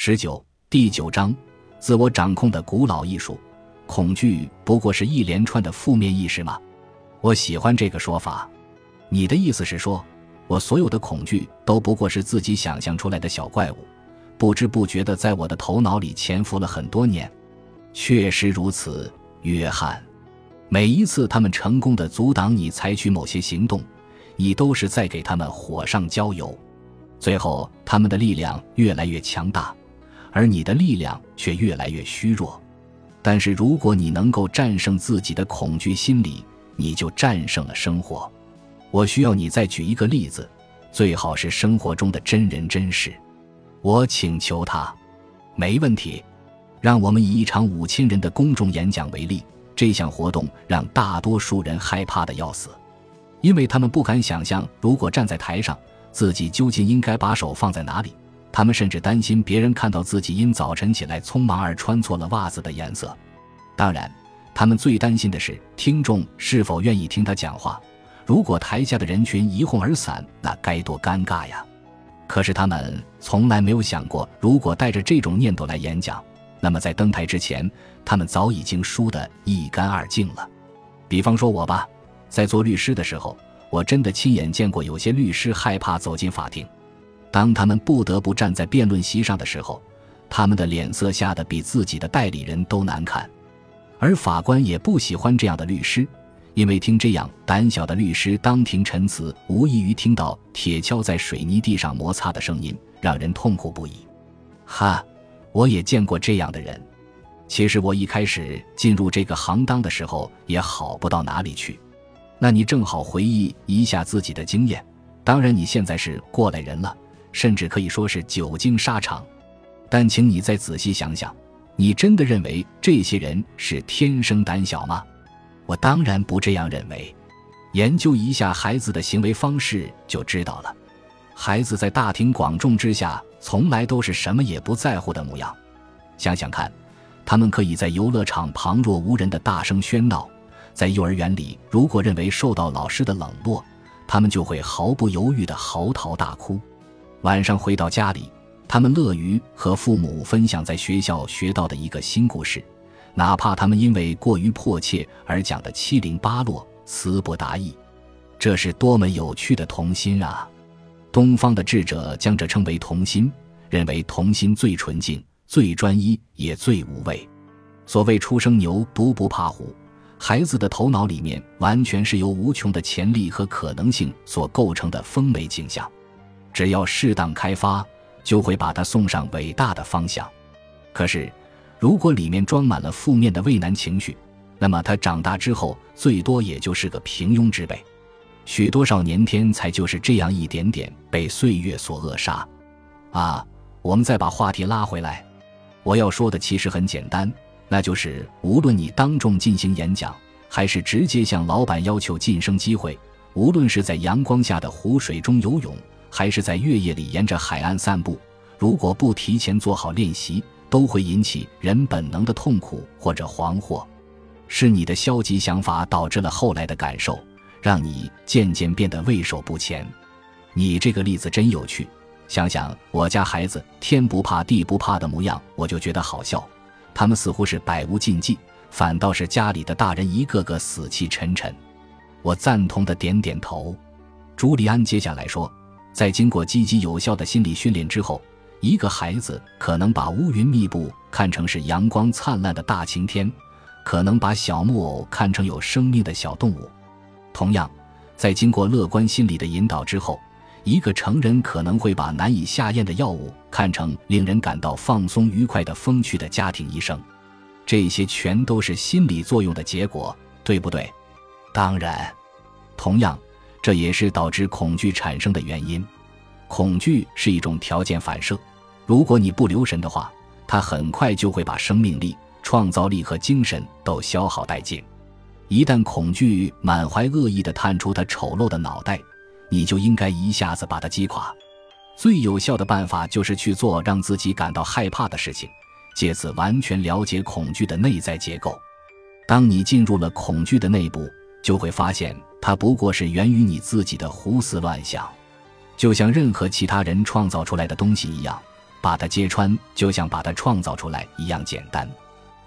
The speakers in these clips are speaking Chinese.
十九第九章，自我掌控的古老艺术。恐惧不过是一连串的负面意识吗？我喜欢这个说法。你的意思是说，我所有的恐惧都不过是自己想象出来的小怪物，不知不觉的在我的头脑里潜伏了很多年。确实如此，约翰。每一次他们成功的阻挡你采取某些行动，你都是在给他们火上浇油。最后，他们的力量越来越强大，而你的力量却越来越虚弱。但是，如果你能够战胜自己的恐惧心理，你就战胜了生活。我需要你再举一个例子，最好是生活中的真人真事。我请求他，没问题。让我们以一场五千人的公众演讲为例。这项活动让大多数人害怕的要死，因为他们不敢想象，如果站在台上，自己究竟应该把手放在哪里。他们甚至担心别人看到自己因早晨起来匆忙而穿错了袜子的颜色。当然，他们最担心的是听众是否愿意听他讲话。如果台下的人群一哄而散，那该多尴尬呀！可是他们从来没有想过，如果带着这种念头来演讲，那么在登台之前，他们早已经输得一干二净了。比方说我吧，在做律师的时候，我真的亲眼见过有些律师害怕走进法庭。当他们不得不站在辩论席上的时候，他们的脸色吓得比自己的代理人都难看，而法官也不喜欢这样的律师，因为听这样胆小的律师当庭陈词，无异于听到铁锹在水泥地上摩擦的声音，让人痛苦不已。哈，我也见过这样的人。其实我一开始进入这个行当的时候也好不到哪里去。那你正好回忆一下自己的经验，当然你现在是过来人了。甚至可以说是久经沙场，但请你再仔细想想，你真的认为这些人是天生胆小吗？我当然不这样认为。研究一下孩子的行为方式就知道了。孩子在大庭广众之下，从来都是什么也不在乎的模样。想想看，他们可以在游乐场旁若无人的大声喧闹，在幼儿园里，如果认为受到老师的冷落，他们就会毫不犹豫地嚎啕大哭。晚上回到家里，他们乐于和父母分享在学校学到的一个新故事，哪怕他们因为过于迫切而讲得七零八落、词不达意。这是多么有趣的童心啊！东方的智者将这称为童心，认为童心最纯净、最专一，也最无畏。所谓“初生牛犊不怕虎”，孩子的头脑里面完全是由无穷的潜力和可能性所构成的丰美景象。只要适当开发，就会把他送上伟大的方向。可是，如果里面装满了负面的畏难情绪，那么他长大之后最多也就是个平庸之辈。许多少年天才就是这样一点点被岁月所扼杀。啊，我们再把话题拉回来，我要说的其实很简单，那就是无论你当众进行演讲，还是直接向老板要求晋升机会，无论是在阳光下的湖水中游泳。还是在月夜里沿着海岸散步，如果不提前做好练习，都会引起人本能的痛苦或者惶惑。是你的消极想法导致了后来的感受，让你渐渐变得畏手不前。你这个例子真有趣，想想我家孩子天不怕地不怕的模样，我就觉得好笑。他们似乎是百无禁忌，反倒是家里的大人一个个死气沉沉。我赞同的点点头。朱利安接下来说。在经过积极有效的心理训练之后，一个孩子可能把乌云密布看成是阳光灿烂的大晴天，可能把小木偶看成有生命的小动物。同样，在经过乐观心理的引导之后，一个成人可能会把难以下咽的药物看成令人感到放松愉快的风趣的家庭医生。这些全都是心理作用的结果，对不对？当然，同样。这也是导致恐惧产生的原因。恐惧是一种条件反射，如果你不留神的话，它很快就会把生命力、创造力和精神都消耗殆尽。一旦恐惧满怀恶意地探出它丑陋的脑袋，你就应该一下子把它击垮。最有效的办法就是去做让自己感到害怕的事情，借此完全了解恐惧的内在结构。当你进入了恐惧的内部，就会发现。它不过是源于你自己的胡思乱想，就像任何其他人创造出来的东西一样，把它揭穿，就像把它创造出来一样简单。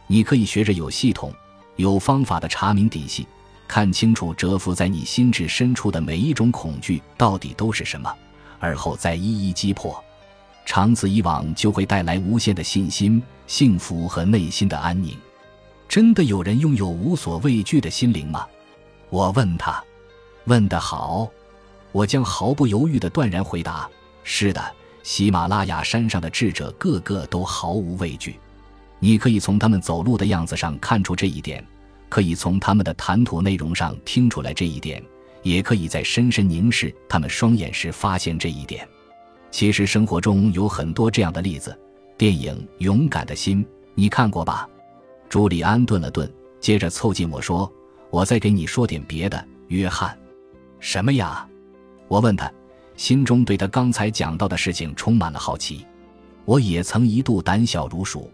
你可以学着有系统、有方法的查明底细，看清楚蛰伏在你心智深处的每一种恐惧到底都是什么，而后再一一击破。长此以往，就会带来无限的信心、幸福和内心的安宁。真的有人拥有无所畏惧的心灵吗？我问他。问得好，我将毫不犹豫地断然回答：是的。喜马拉雅山上的智者个个都毫无畏惧，你可以从他们走路的样子上看出这一点，可以从他们的谈吐内容上听出来这一点，也可以在深深凝视他们双眼时发现这一点。其实生活中有很多这样的例子。电影《勇敢的心》你看过吧？朱利安顿了顿，接着凑近我说：“我再给你说点别的，约翰。”“什么呀？”我问他。心中对他刚才讲到的事情充满了好奇，我也曾一度胆小如鼠，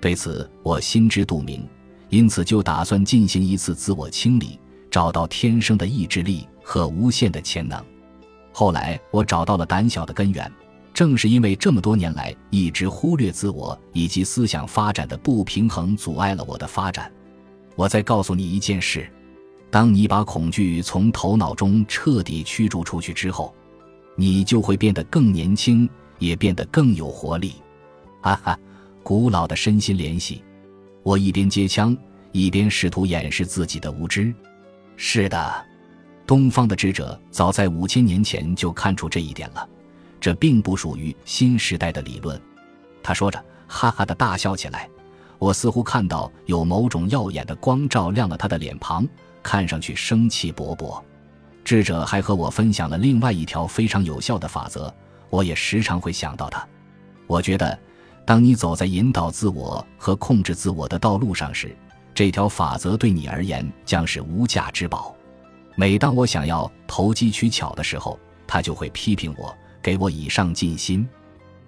对此我心知肚明，因此就打算进行一次自我清理，找到天生的意志力和无限的潜能。后来我找到了胆小的根源，正是因为这么多年来一直忽略自我以及思想发展的不平衡，阻碍了我的发展。我再告诉你一件事：当你把恐惧从头脑中彻底驱逐出去之后。你就会变得更年轻，也变得更有活力。哈哈，古老的身心联系。我一边接枪，一边试图掩饰自己的无知。是的，东方的智者早在五千年前就看出这一点了。这并不属于新时代的理论。他说着，哈哈的大笑起来。我似乎看到有某种耀眼的光照亮了他的脸庞，看上去生气勃勃。智者还和我分享了另外一条非常有效的法则，我也时常会想到它。我觉得，当你走在引导自我和控制自我的道路上时，这条法则对你而言将是无价之宝。每当我想要投机取巧的时候，他就会批评我，给我以上进心。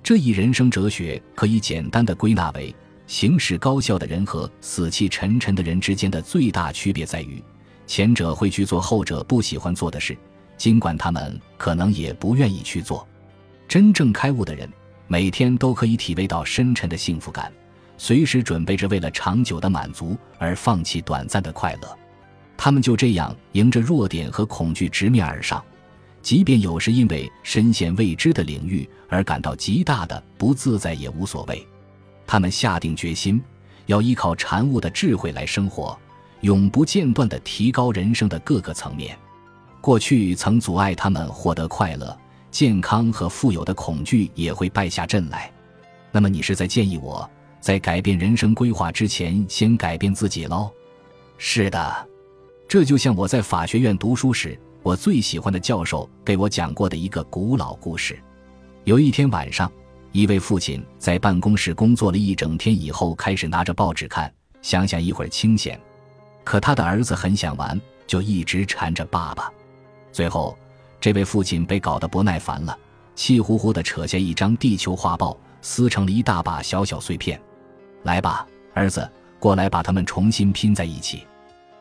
这一人生哲学可以简单的归纳为：行事高效的人和死气沉沉的人之间的最大区别在于。前者会去做后者不喜欢做的事，尽管他们可能也不愿意去做。真正开悟的人，每天都可以体味到深沉的幸福感，随时准备着为了长久的满足而放弃短暂的快乐。他们就这样迎着弱点和恐惧直面而上，即便有时因为深陷未知的领域而感到极大的不自在也无所谓。他们下定决心，要依靠禅悟的智慧来生活。永不间断地提高人生的各个层面，过去曾阻碍他们获得快乐、健康和富有的恐惧也会败下阵来。那么，你是在建议我在改变人生规划之前先改变自己喽？是的，这就像我在法学院读书时，我最喜欢的教授给我讲过的一个古老故事。有一天晚上，一位父亲在办公室工作了一整天以后，开始拿着报纸看，想想一会儿清闲。可他的儿子很想玩，就一直缠着爸爸。最后，这位父亲被搞得不耐烦了，气呼呼地扯下一张地球画报，撕成了一大把小小碎片。来吧，儿子，过来把它们重新拼在一起。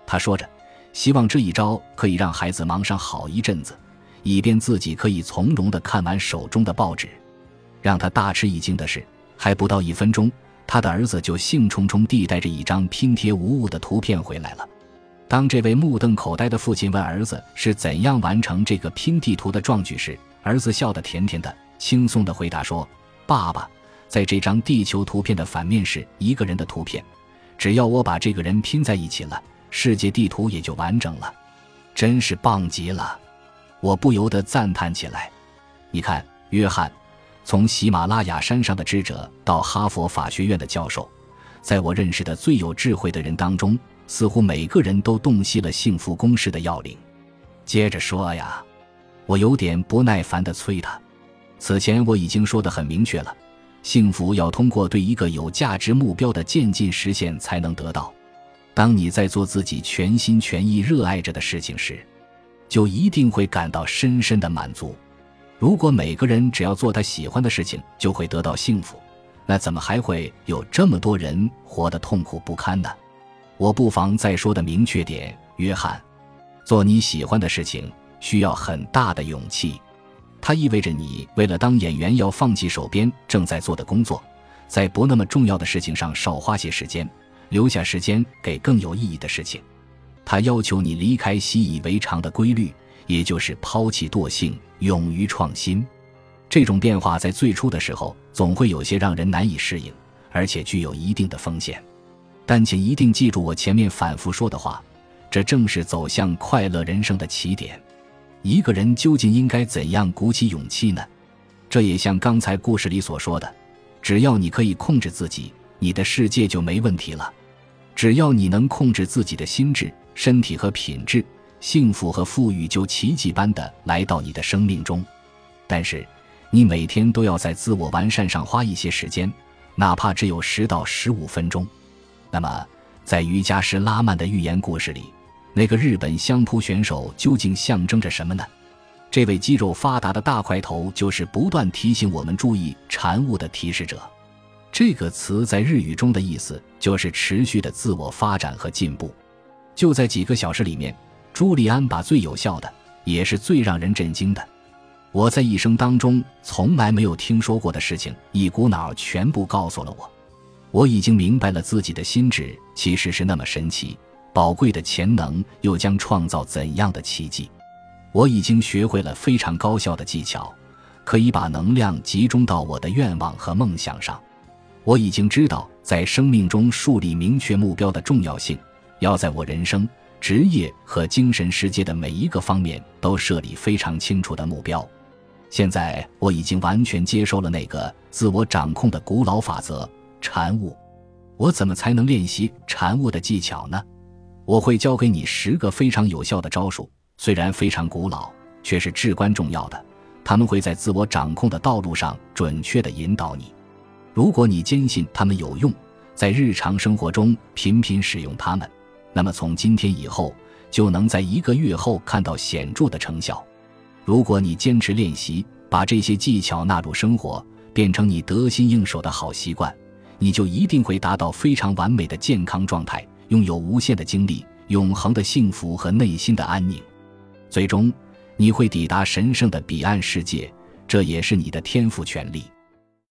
他说着，希望这一招可以让孩子忙上好一阵子，以便自己可以从容地看完手中的报纸。让他大吃一惊的是，还不到一分钟。他的儿子就兴冲冲地带着一张拼贴无误的图片回来了。当这位目瞪口呆的父亲问儿子是怎样完成这个拼地图的壮举时，儿子笑得甜甜的，轻松地回答说：“爸爸，在这张地球图片的反面是一个人的图片，只要我把这个人拼在一起了，世界地图也就完整了。真是棒极了！”我不由得赞叹起来。你看，约翰。从喜马拉雅山上的智者到哈佛法学院的教授，在我认识的最有智慧的人当中，似乎每个人都洞悉了幸福公式的要领。接着说呀，我有点不耐烦地催他。此前我已经说得很明确了，幸福要通过对一个有价值目标的渐进实现才能得到。当你在做自己全心全意热爱着的事情时，就一定会感到深深的满足。如果每个人只要做他喜欢的事情就会得到幸福，那怎么还会有这么多人活得痛苦不堪呢？我不妨再说的明确点，约翰，做你喜欢的事情需要很大的勇气。它意味着你为了当演员要放弃手边正在做的工作，在不那么重要的事情上少花些时间，留下时间给更有意义的事情。它要求你离开习以为常的规律，也就是抛弃惰性，勇于创新。这种变化在最初的时候总会有些让人难以适应，而且具有一定的风险。但请一定记住我前面反复说的话，这正是走向快乐人生的起点。一个人究竟应该怎样鼓起勇气呢？这也像刚才故事里所说的，只要你可以控制自己，你的世界就没问题了。只要你能控制自己的心智、身体和品质，幸福和富裕就奇迹般的来到你的生命中。但是，你每天都要在自我完善上花一些时间，哪怕只有十到十五分钟。那么，在瑜伽师拉曼的寓言故事里。那个日本相扑选手究竟象征着什么呢？这位肌肉发达的大块头就是不断提醒我们注意禅悟的提示者。这个词在日语中的意思就是持续的自我发展和进步。就在几个小时里面，朱利安把最有效的，也是最让人震惊的，我在一生当中从来没有听说过的事情，一股脑全部告诉了我。我已经明白了自己的心智其实是那么神奇。宝贵的潜能又将创造怎样的奇迹？我已经学会了非常高效的技巧，可以把能量集中到我的愿望和梦想上。我已经知道在生命中树立明确目标的重要性，要在我人生、职业和精神世界的每一个方面都设立非常清楚的目标。现在我已经完全接受了那个自我掌控的古老法则——禅悟。我怎么才能练习禅悟的技巧呢？我会教给你十个非常有效的招数，虽然非常古老，却是至关重要的。他们会在自我掌控的道路上准确地引导你。如果你坚信他们有用，在日常生活中频频使用它们，那么从今天以后就能在一个月后看到显著的成效。如果你坚持练习，把这些技巧纳入生活，变成你得心应手的好习惯，你就一定会达到非常完美的健康状态。拥有无限的精力、永恒的幸福和内心的安宁，最终你会抵达神圣的彼岸世界，这也是你的天赋权利。